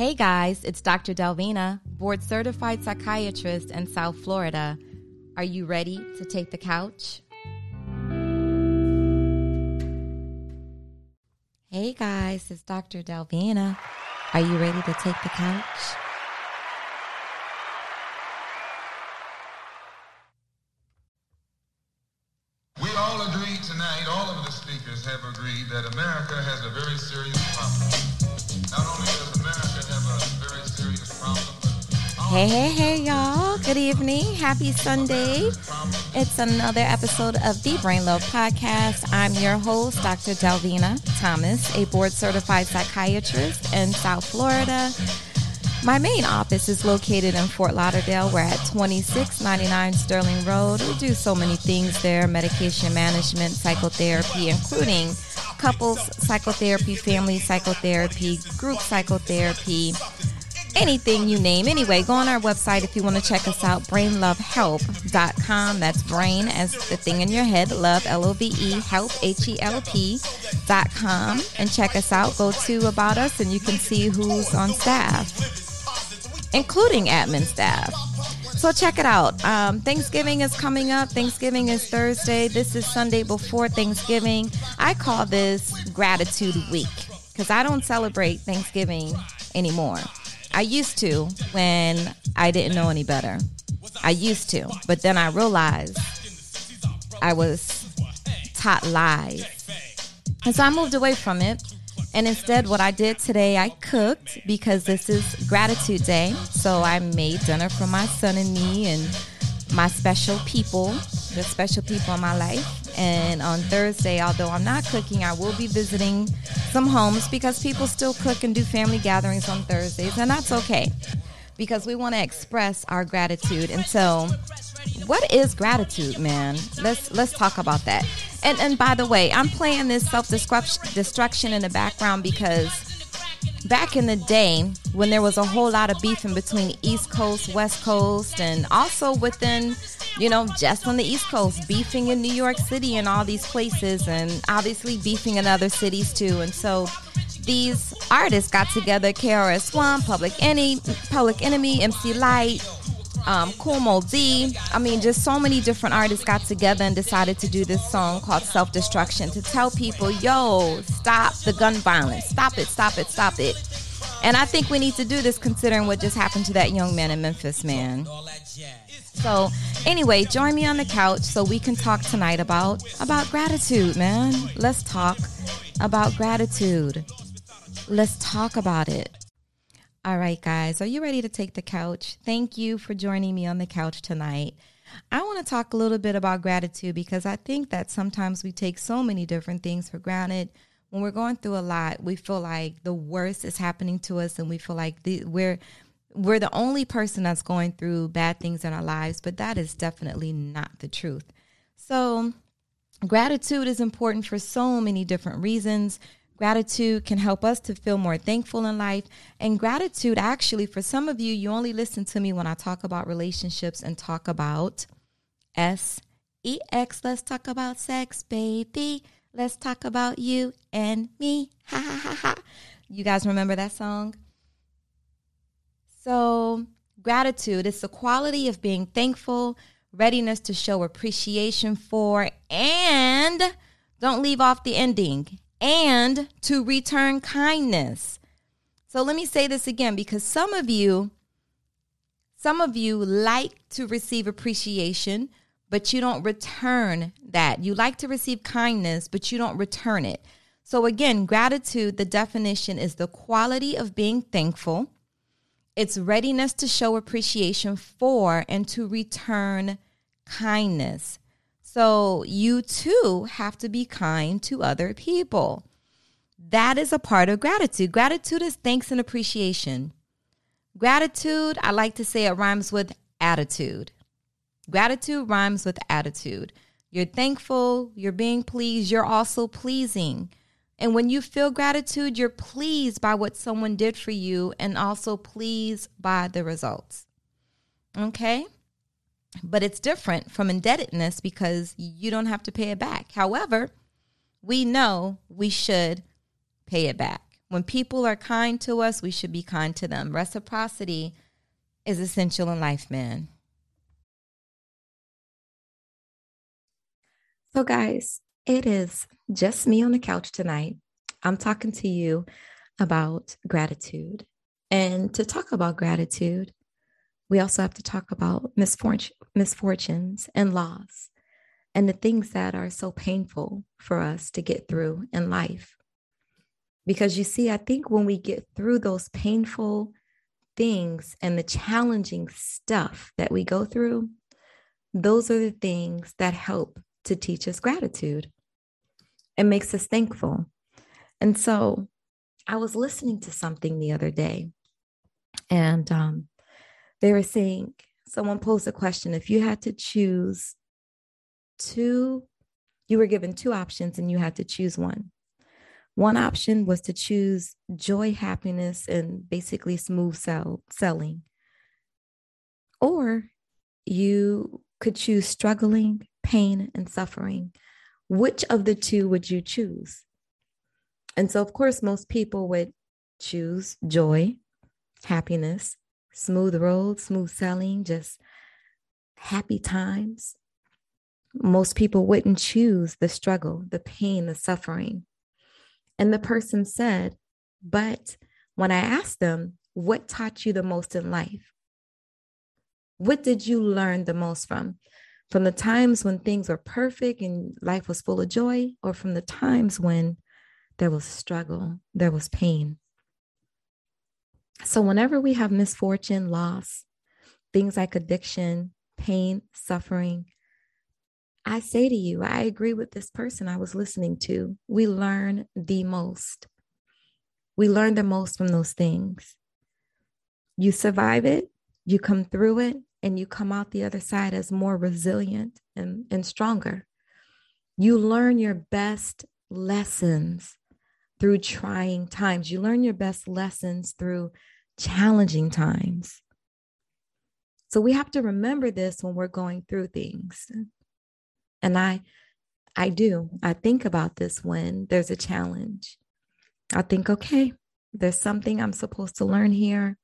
Hey guys, it's Dr. Delvina, board certified psychiatrist in South Florida. Are you ready to take the couch? Hey guys, it's Dr. Delvina. Are you ready to take the couch? We all agree tonight, all of the speakers have agreed that America has a very serious Hey, hey, hey, y'all. Good evening. Happy Sunday. It's another episode of the Brain Love Podcast. I'm your host, Dr. Delvina Thomas, a board certified psychiatrist in South Florida. My main office is located in Fort Lauderdale. We're at 2699 Sterling Road. We do so many things there medication management, psychotherapy, including couples psychotherapy, family psychotherapy, group psychotherapy, anything you name. Anyway, go on our website if you want to check us out, brainlovehelp.com. That's brain as the thing in your head, love, L O V E, help, H E L P dot com. And check us out. Go to About Us and you can see who's on staff including admin staff. So check it out. Um, Thanksgiving is coming up. Thanksgiving is Thursday. This is Sunday before Thanksgiving. I call this Gratitude Week because I don't celebrate Thanksgiving anymore. I used to when I didn't know any better. I used to, but then I realized I was taught lies. And so I moved away from it. And instead, what I did today, I cooked because this is Gratitude Day. So I made dinner for my son and me and my special people, the special people in my life. And on Thursday, although I'm not cooking, I will be visiting some homes because people still cook and do family gatherings on Thursdays. And that's okay because we want to express our gratitude. And so, what is gratitude, man? Let's let's talk about that. And and by the way, I'm playing this self destruction in the background because back in the day when there was a whole lot of beefing between East Coast, West Coast, and also within, you know, just on the East Coast, beefing in New York City and all these places, and obviously beefing in other cities too. And so these artists got together, KRS One, Public Enemy, Public Enemy, MC Lyte, um, Kool Moe Dee. I mean, just so many different artists got together and decided to do this song called Self Destruction to tell people, yo, stop the gun violence. Stop it, stop it, stop it. And I think we need to do this considering what just happened to that young man in Memphis, man. So, anyway, join me on the couch so we can talk tonight about about gratitude, man. Let's talk about gratitude. Let's talk about it. All right, guys, are you ready to take the couch? Thank you for joining me on the couch tonight. I want to talk a little bit about gratitude because I think that sometimes we take so many different things for granted. When we're going through a lot, we feel like the worst is happening to us and we feel like the, we're we're the only person that's going through bad things in our lives, but that is definitely not the truth. So, gratitude is important for so many different reasons. Gratitude can help us to feel more thankful in life. And gratitude, actually, for some of you, you only listen to me when I talk about relationships and talk about S E X. Let's talk about sex, baby. Let's talk about you and me. Ha ha ha ha. You guys remember that song? So, gratitude is the quality of being thankful, readiness to show appreciation for, and don't leave off the ending and to return kindness. So let me say this again because some of you some of you like to receive appreciation, but you don't return that. You like to receive kindness, but you don't return it. So again, gratitude, the definition is the quality of being thankful. It's readiness to show appreciation for and to return kindness. So you too have to be kind to other people. That is a part of gratitude. Gratitude is thanks and appreciation. Gratitude, I like to say it rhymes with attitude. Gratitude rhymes with attitude. You're thankful, you're being pleased, you're also pleasing. And when you feel gratitude, you're pleased by what someone did for you and also pleased by the results. Okay? But it's different from indebtedness because you don't have to pay it back. However, we know we should pay it back. When people are kind to us, we should be kind to them. Reciprocity is essential in life, man. So, guys, it is just me on the couch tonight. I'm talking to you about gratitude. And to talk about gratitude, we also have to talk about misfortune, misfortunes and loss and the things that are so painful for us to get through in life. Because you see, I think when we get through those painful things and the challenging stuff that we go through, those are the things that help to teach us gratitude. It makes us thankful. And so I was listening to something the other day, and um, they were saying, someone posed a question if you had to choose two, you were given two options and you had to choose one. One option was to choose joy, happiness, and basically smooth sell, selling. Or you could choose struggling, pain, and suffering. Which of the two would you choose? And so, of course, most people would choose joy, happiness, smooth road, smooth selling, just happy times. Most people wouldn't choose the struggle, the pain, the suffering. And the person said, But when I asked them, what taught you the most in life? What did you learn the most from? From the times when things were perfect and life was full of joy, or from the times when there was struggle, there was pain? So, whenever we have misfortune, loss, things like addiction, pain, suffering, I say to you, I agree with this person I was listening to. We learn the most. We learn the most from those things. You survive it, you come through it, and you come out the other side as more resilient and, and stronger. You learn your best lessons through trying times. You learn your best lessons through challenging times. So we have to remember this when we're going through things. And I I do. I think about this when there's a challenge. I think, okay, there's something I'm supposed to learn here.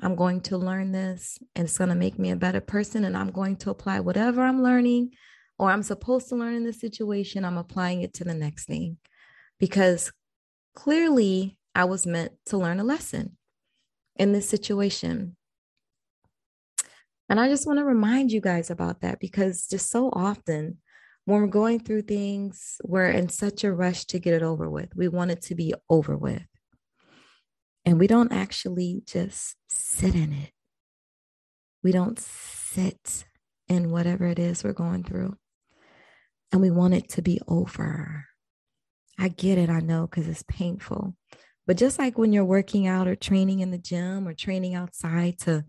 I'm going to learn this and it's going to make me a better person. And I'm going to apply whatever I'm learning or I'm supposed to learn in this situation. I'm applying it to the next thing because clearly I was meant to learn a lesson in this situation. And I just want to remind you guys about that because just so often when we're going through things, we're in such a rush to get it over with. We want it to be over with. And we don't actually just sit in it. We don't sit in whatever it is we're going through. And we want it to be over. I get it, I know, because it's painful. But just like when you're working out or training in the gym or training outside to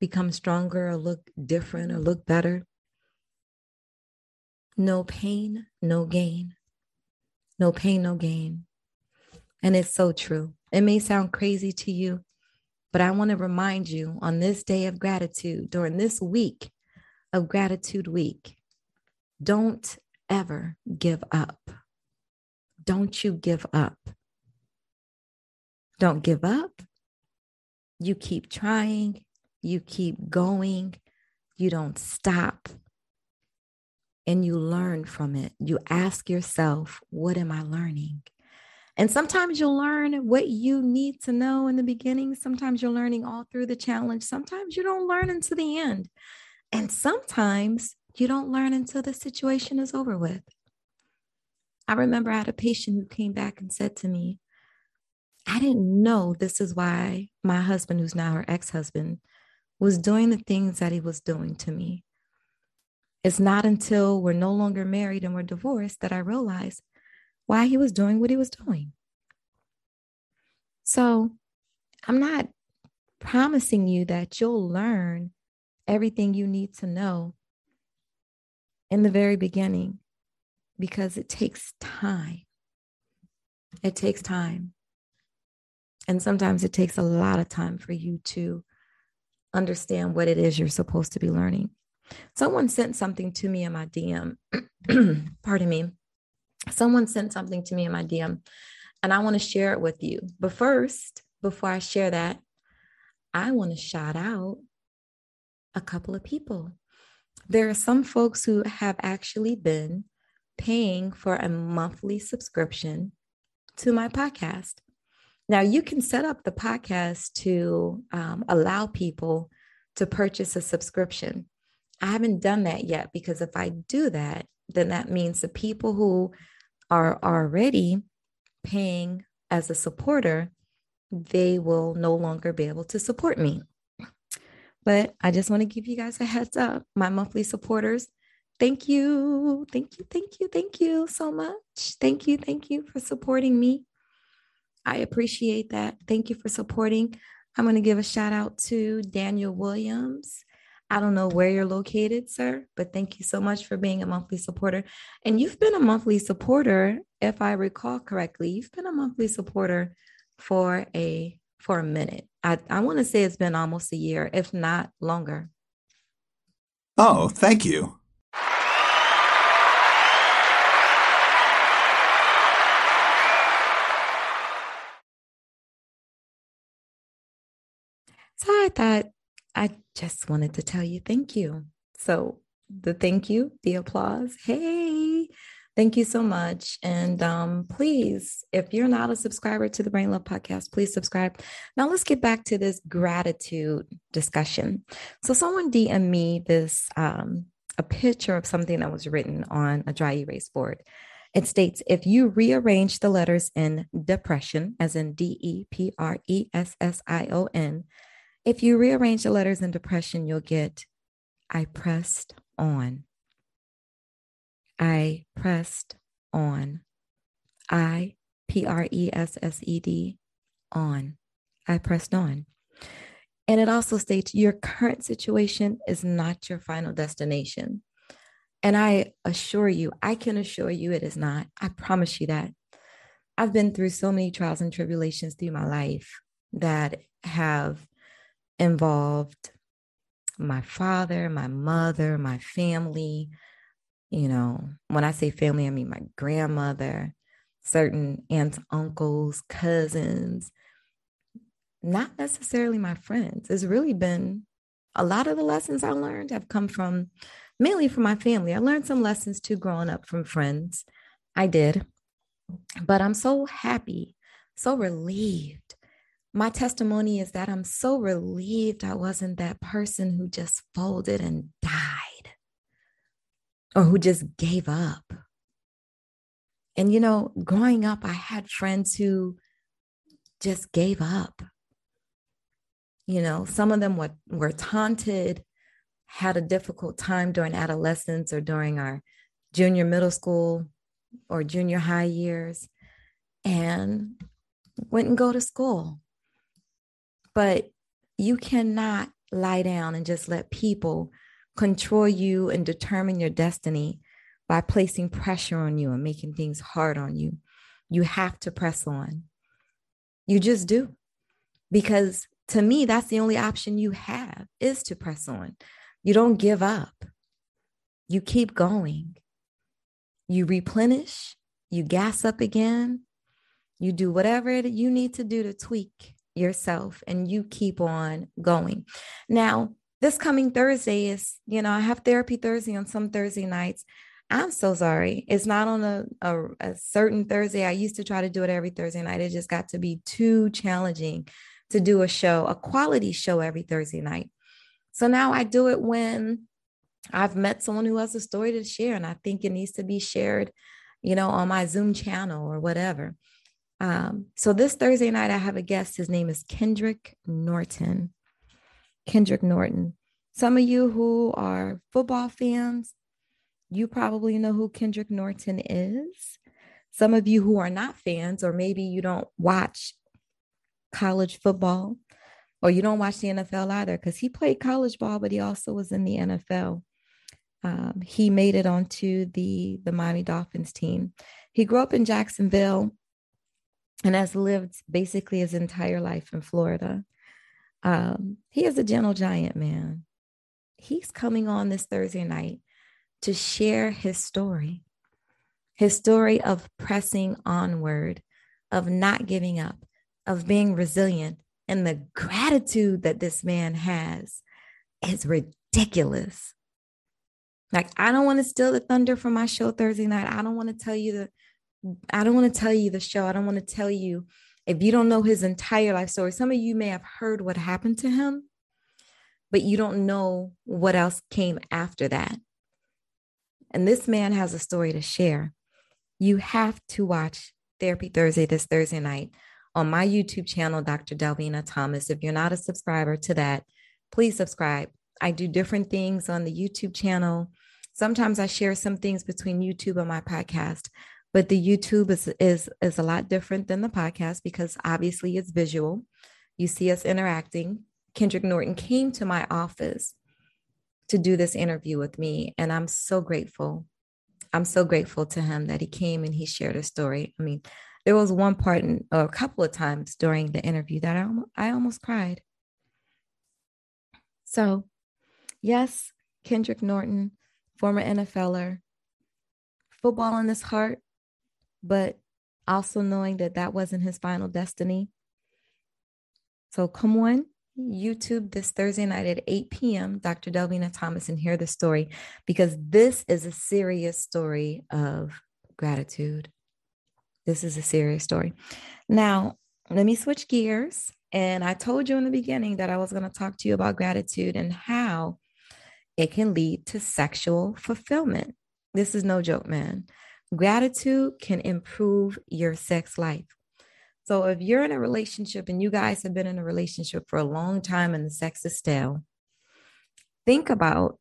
become stronger or look different or look better. No pain, no gain. No pain, no gain. And it's so true. It may sound crazy to you, but I want to remind you on this day of gratitude, during this week of Gratitude Week, don't ever give up. Don't you give up. Don't give up. You keep trying you keep going, you don't stop, and you learn from it. You ask yourself, What am I learning? And sometimes you'll learn what you need to know in the beginning. Sometimes you're learning all through the challenge. Sometimes you don't learn until the end. And sometimes you don't learn until the situation is over with. I remember I had a patient who came back and said to me, I didn't know this is why my husband, who's now her ex husband, was doing the things that he was doing to me. It's not until we're no longer married and we're divorced that I realized why he was doing what he was doing. So I'm not promising you that you'll learn everything you need to know in the very beginning because it takes time. It takes time. And sometimes it takes a lot of time for you to understand what it is you're supposed to be learning. Someone sent something to me in my DM. Pardon me. Someone sent something to me in my DM and I want to share it with you. But first, before I share that, I want to shout out a couple of people. There are some folks who have actually been paying for a monthly subscription to my podcast. Now, you can set up the podcast to um, allow people to purchase a subscription. I haven't done that yet because if I do that, then that means the people who are already paying as a supporter, they will no longer be able to support me. But I just want to give you guys a heads up, my monthly supporters. Thank you. Thank you. Thank you. Thank you so much. Thank you. Thank you for supporting me. I appreciate that. Thank you for supporting. I'm going to give a shout out to Daniel Williams. I don't know where you're located, sir, but thank you so much for being a monthly supporter. And you've been a monthly supporter, if I recall correctly, you've been a monthly supporter for a for a minute. I, I want to say it's been almost a year, if not longer. Oh, thank you. So I thought I just wanted to tell you thank you. So the thank you, the applause. Hey, thank you so much. And um, please, if you're not a subscriber to the Brain Love Podcast, please subscribe. Now let's get back to this gratitude discussion. So someone DM me this um, a picture of something that was written on a dry erase board. It states if you rearrange the letters in depression, as in D E P R E S S I O N, if you rearrange the letters in depression, you'll get I pressed on. I pressed on. I, P R E S S E D, on. I pressed on. And it also states your current situation is not your final destination. And I assure you, I can assure you it is not. I promise you that. I've been through so many trials and tribulations through my life that have involved my father, my mother, my family. You know, when I say family, I mean my grandmother, certain aunts, uncles, cousins, not necessarily my friends. It's really been a lot of the lessons I learned have come from mainly from my family. I learned some lessons too growing up from friends. I did. But I'm so happy, so relieved my testimony is that I'm so relieved I wasn't that person who just folded and died or who just gave up. And, you know, growing up, I had friends who just gave up. You know, some of them were, were taunted, had a difficult time during adolescence or during our junior middle school or junior high years, and wouldn't go to school but you cannot lie down and just let people control you and determine your destiny by placing pressure on you and making things hard on you. You have to press on. You just do. Because to me, that's the only option you have is to press on. You don't give up. You keep going. You replenish, you gas up again, you do whatever you need to do to tweak yourself and you keep on going. Now, this coming Thursday is, you know, I have therapy Thursday on some Thursday nights. I'm so sorry. It's not on a, a, a, certain Thursday. I used to try to do it every Thursday night. It just got to be too challenging to do a show, a quality show every Thursday night. So now I do it when I've met someone who has a story to share and I think it needs to be shared, you know, on my Zoom channel or whatever. Um, so this Thursday night, I have a guest. His name is Kendrick Norton. Kendrick Norton. Some of you who are football fans, you probably know who Kendrick Norton is. Some of you who are not fans, or maybe you don't watch college football, or you don't watch the NFL either, because he played college ball, but he also was in the NFL. Um, he made it onto the the Miami Dolphins team. He grew up in Jacksonville and has lived basically his entire life in Florida. Um, he is a gentle giant, man. He's coming on this Thursday night to share his story, his story of pressing onward of not giving up, of being resilient, and the gratitude that this man has is ridiculous. Like, I don't want to steal the thunder from my show Thursday night. I don't want to tell you the I don't want to tell you the show. I don't want to tell you if you don't know his entire life story. Some of you may have heard what happened to him, but you don't know what else came after that. And this man has a story to share. You have to watch Therapy Thursday this Thursday night on my YouTube channel, Dr. Delvina Thomas. If you're not a subscriber to that, please subscribe. I do different things on the YouTube channel. Sometimes I share some things between YouTube and my podcast, but the YouTube is is is a lot different than the podcast because obviously it's visual. You see us interacting. Kendrick Norton came to my office to do this interview with me, and I'm so grateful. I'm so grateful to him that he came and he shared a story. I mean, there was one part in, or a couple of times during the interview that I, I almost cried. So, yes, Kendrick Norton, former NFLer, football in his heart, but also knowing that that wasn't his final destiny. So come on, YouTube this Thursday night at 8 p.m., Dr. Delvina Thomas, and hear the story because this is a serious story of gratitude. This is a serious story. Now, let me switch gears. And I told you in the beginning that I was going to talk to you about gratitude and how it can lead to sexual fulfillment. This is no joke, man. Gratitude can improve your sex life. So if you're in a relationship and you guys have been in a relationship for a long time and the sex is stale, think about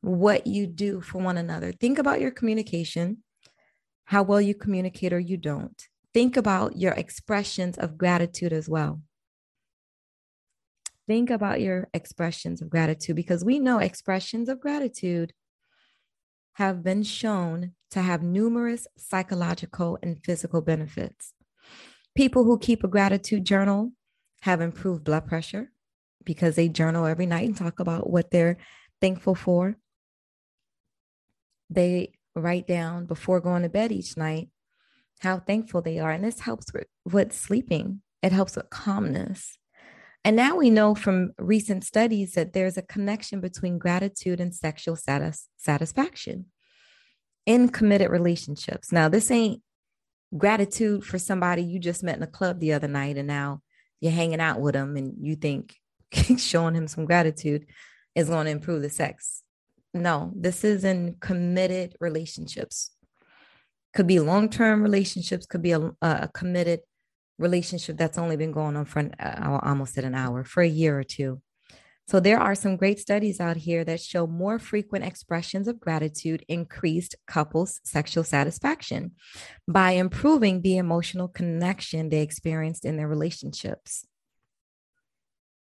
what you do for one another. Think about your communication, how well you communicate or you don't. Think about your expressions of gratitude as well. Think about your expressions of gratitude because we know expressions of gratitude have been shown to have numerous psychological and physical benefits. People who keep a gratitude journal have improved blood pressure because they journal every night and talk about what they're thankful for. They write down before going to bed each night how thankful they are. And this helps with, with sleeping, it helps with calmness. And now we know from recent studies that there's a connection between gratitude and sexual satis- satisfaction in committed relationships. Now, this ain't gratitude for somebody you just met in a club the other night and now you're hanging out with them and you think showing him some gratitude is going to improve the sex. No, this is in committed relationships. Could be long term relationships, could be a, a, committed relationship that's only been going on for an, uh, almost at an hour, for a year or two. So, there are some great studies out here that show more frequent expressions of gratitude increased couples' sexual satisfaction by improving the emotional connection they experienced in their relationships.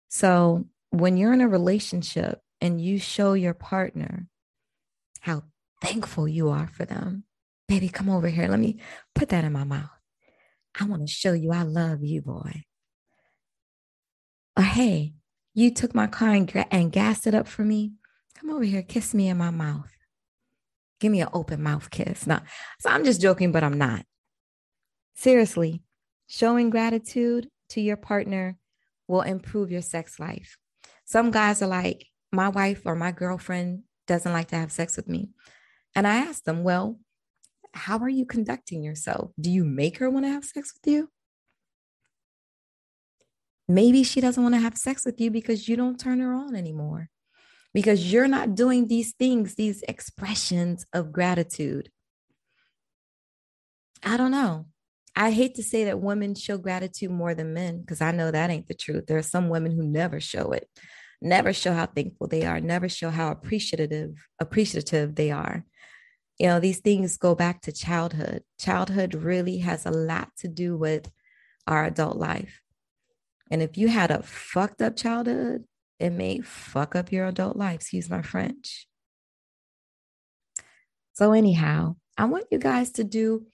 So, when you're in a relationship and you show your partner how thankful you are for them, baby, come over here. Let me put that in my mouth. I want to show you I love you, boy. Or, hey, you took my car and, and gassed it up for me. Come over here, kiss me in my mouth. Give me an open mouth kiss. Now, so I'm just joking, but I'm not. Seriously, showing gratitude to your partner will improve your sex life. Some guys are like, my wife or my girlfriend doesn't like to have sex with me. And I asked them, well, how are you conducting yourself? Do you make her want to have sex with you? Maybe she doesn't want to have sex with you because you don't turn her on anymore, because you're not doing these things, these expressions of gratitude. I don't know. I hate to say that women show gratitude more than men because I know that ain't the truth. There are some women who never show it, never show how thankful they are, never show how appreciative appreciative they are. You know, these things go back to childhood. Childhood really has a lot to do with our adult life. And if you had a fucked up childhood, it may fuck up your adult life. Excuse my French. So, anyhow, I want you guys to do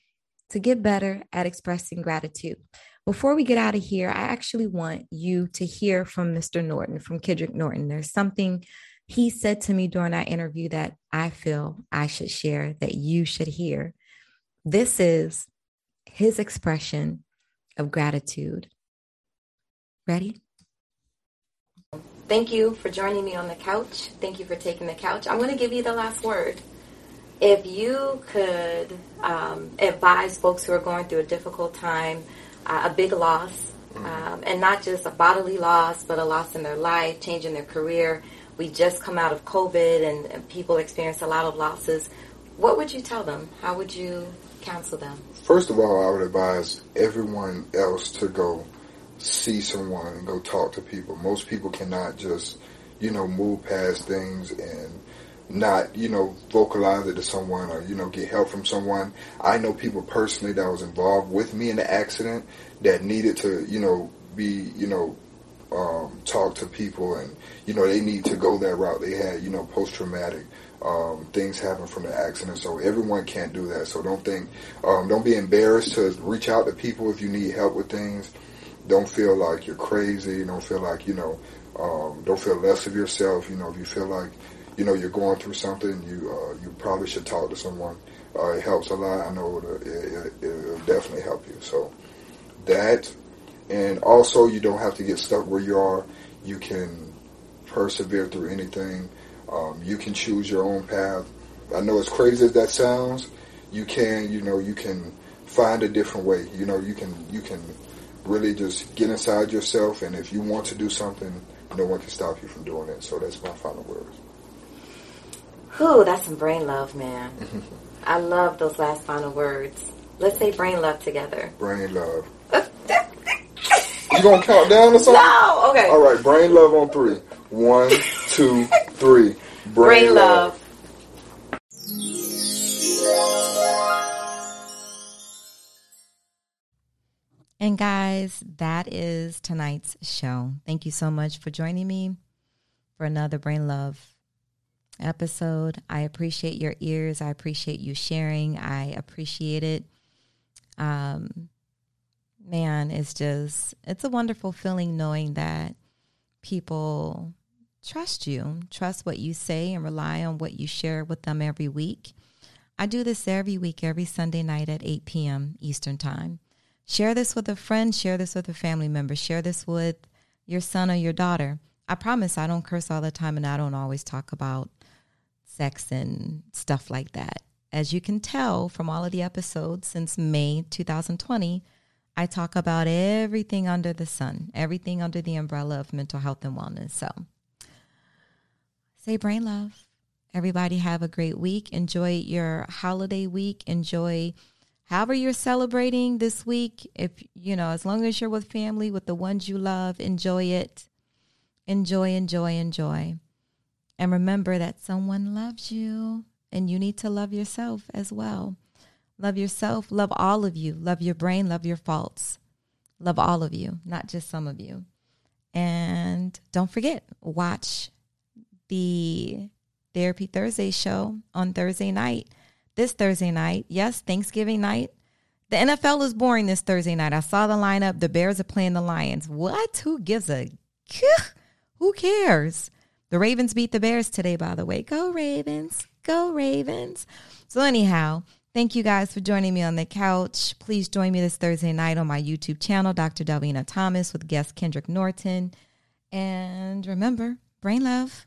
to get better at expressing gratitude. Before we get out of here, I actually want you to hear from Mr. Norton, from Kendrick Norton. There's something he said to me during our interview that I feel I should share, that you should hear. This is his expression of gratitude. Ready? Thank you for joining me on the couch. Thank you for taking the couch. I'm going to give you the last word. If you could um, advise folks who are going through a difficult time, uh, a big loss, um, and not just a bodily loss, but a loss in their life, change in their career. We just come out of COVID and, and people experience a lot of losses. What would you tell them? How would you counsel them? First of all, I would advise everyone else to go see someone and go talk to people. Most people cannot just, you know, move past things and not, you know, vocalize it to someone or, you know, get help from someone. I know people personally that was involved with me in the accident that needed to, you know, be, you know, um, talk to people and, you know, they need to go that route. They had, you know, post traumatic um, things happen from the accident. So everyone can't do that. So don't think, um, don't be embarrassed to reach out to people if you need help with things. Don't feel like you're crazy. Don't feel like, you know, um, don't feel less of yourself. You know, if you feel like, you know, you're going through something, you, uh, you probably should talk to someone. Uh, it helps a lot. I know it, it, it'll definitely help you. So that, and also you don't have to get stuck where you are. You can persevere through anything. Um, you can choose your own path. I know as crazy as that sounds, you can, you know, you can find a different way. You know, you can, you can really just get inside yourself, and if you want to do something, no one can stop you from doing it. So that's my final words. Whew, that's some brain love, man. I love those last final words. Let's say brain love together. Brain love. you gonna count down or something? No. Okay. All right. Brain love on three. One, two, three. Brain, brain love. love. And guys, that is tonight's show. Thank you so much for joining me for another Brain Love episode. I appreciate your ears. I appreciate you sharing. I appreciate it. Um, man, it's just, it's a wonderful feeling knowing that people trust you, trust what you say, and rely on what you share with them every week. I do this every week, every Sunday night at 8 p.m. Eastern Time. Share this with a friend, share this with a family member, share this with your son or your daughter. I promise I don't curse all the time and I don't always talk about sex and stuff like that. As you can tell from all of the episodes since May 2020, I talk about everything under the sun, everything under the umbrella of mental health and wellness. So say brain love. Everybody have a great week. Enjoy your holiday week. Enjoy however you're celebrating this week. If, you know, as long as you're with family, with the ones you love, enjoy it. Enjoy, enjoy, enjoy. And remember that someone loves you and you need to love yourself as well. Love yourself, love all of you, love your brain, love your faults. Love all of you, not just some of you. And don't forget, watch the Therapy Thursday show on Thursday night. This Thursday night, yes, Thanksgiving night. The NFL is boring this Thursday night. I saw the lineup. The Bears are playing the Lions. What? Who gives a who cares? The Ravens beat the Bears today, by the way. Go Ravens. Go Ravens. So, anyhow, thank you guys for joining me on the couch. Please join me this Thursday night on my YouTube channel, Dr. Delvina Thomas, with guest Kendrick Norton. And remember, brain love.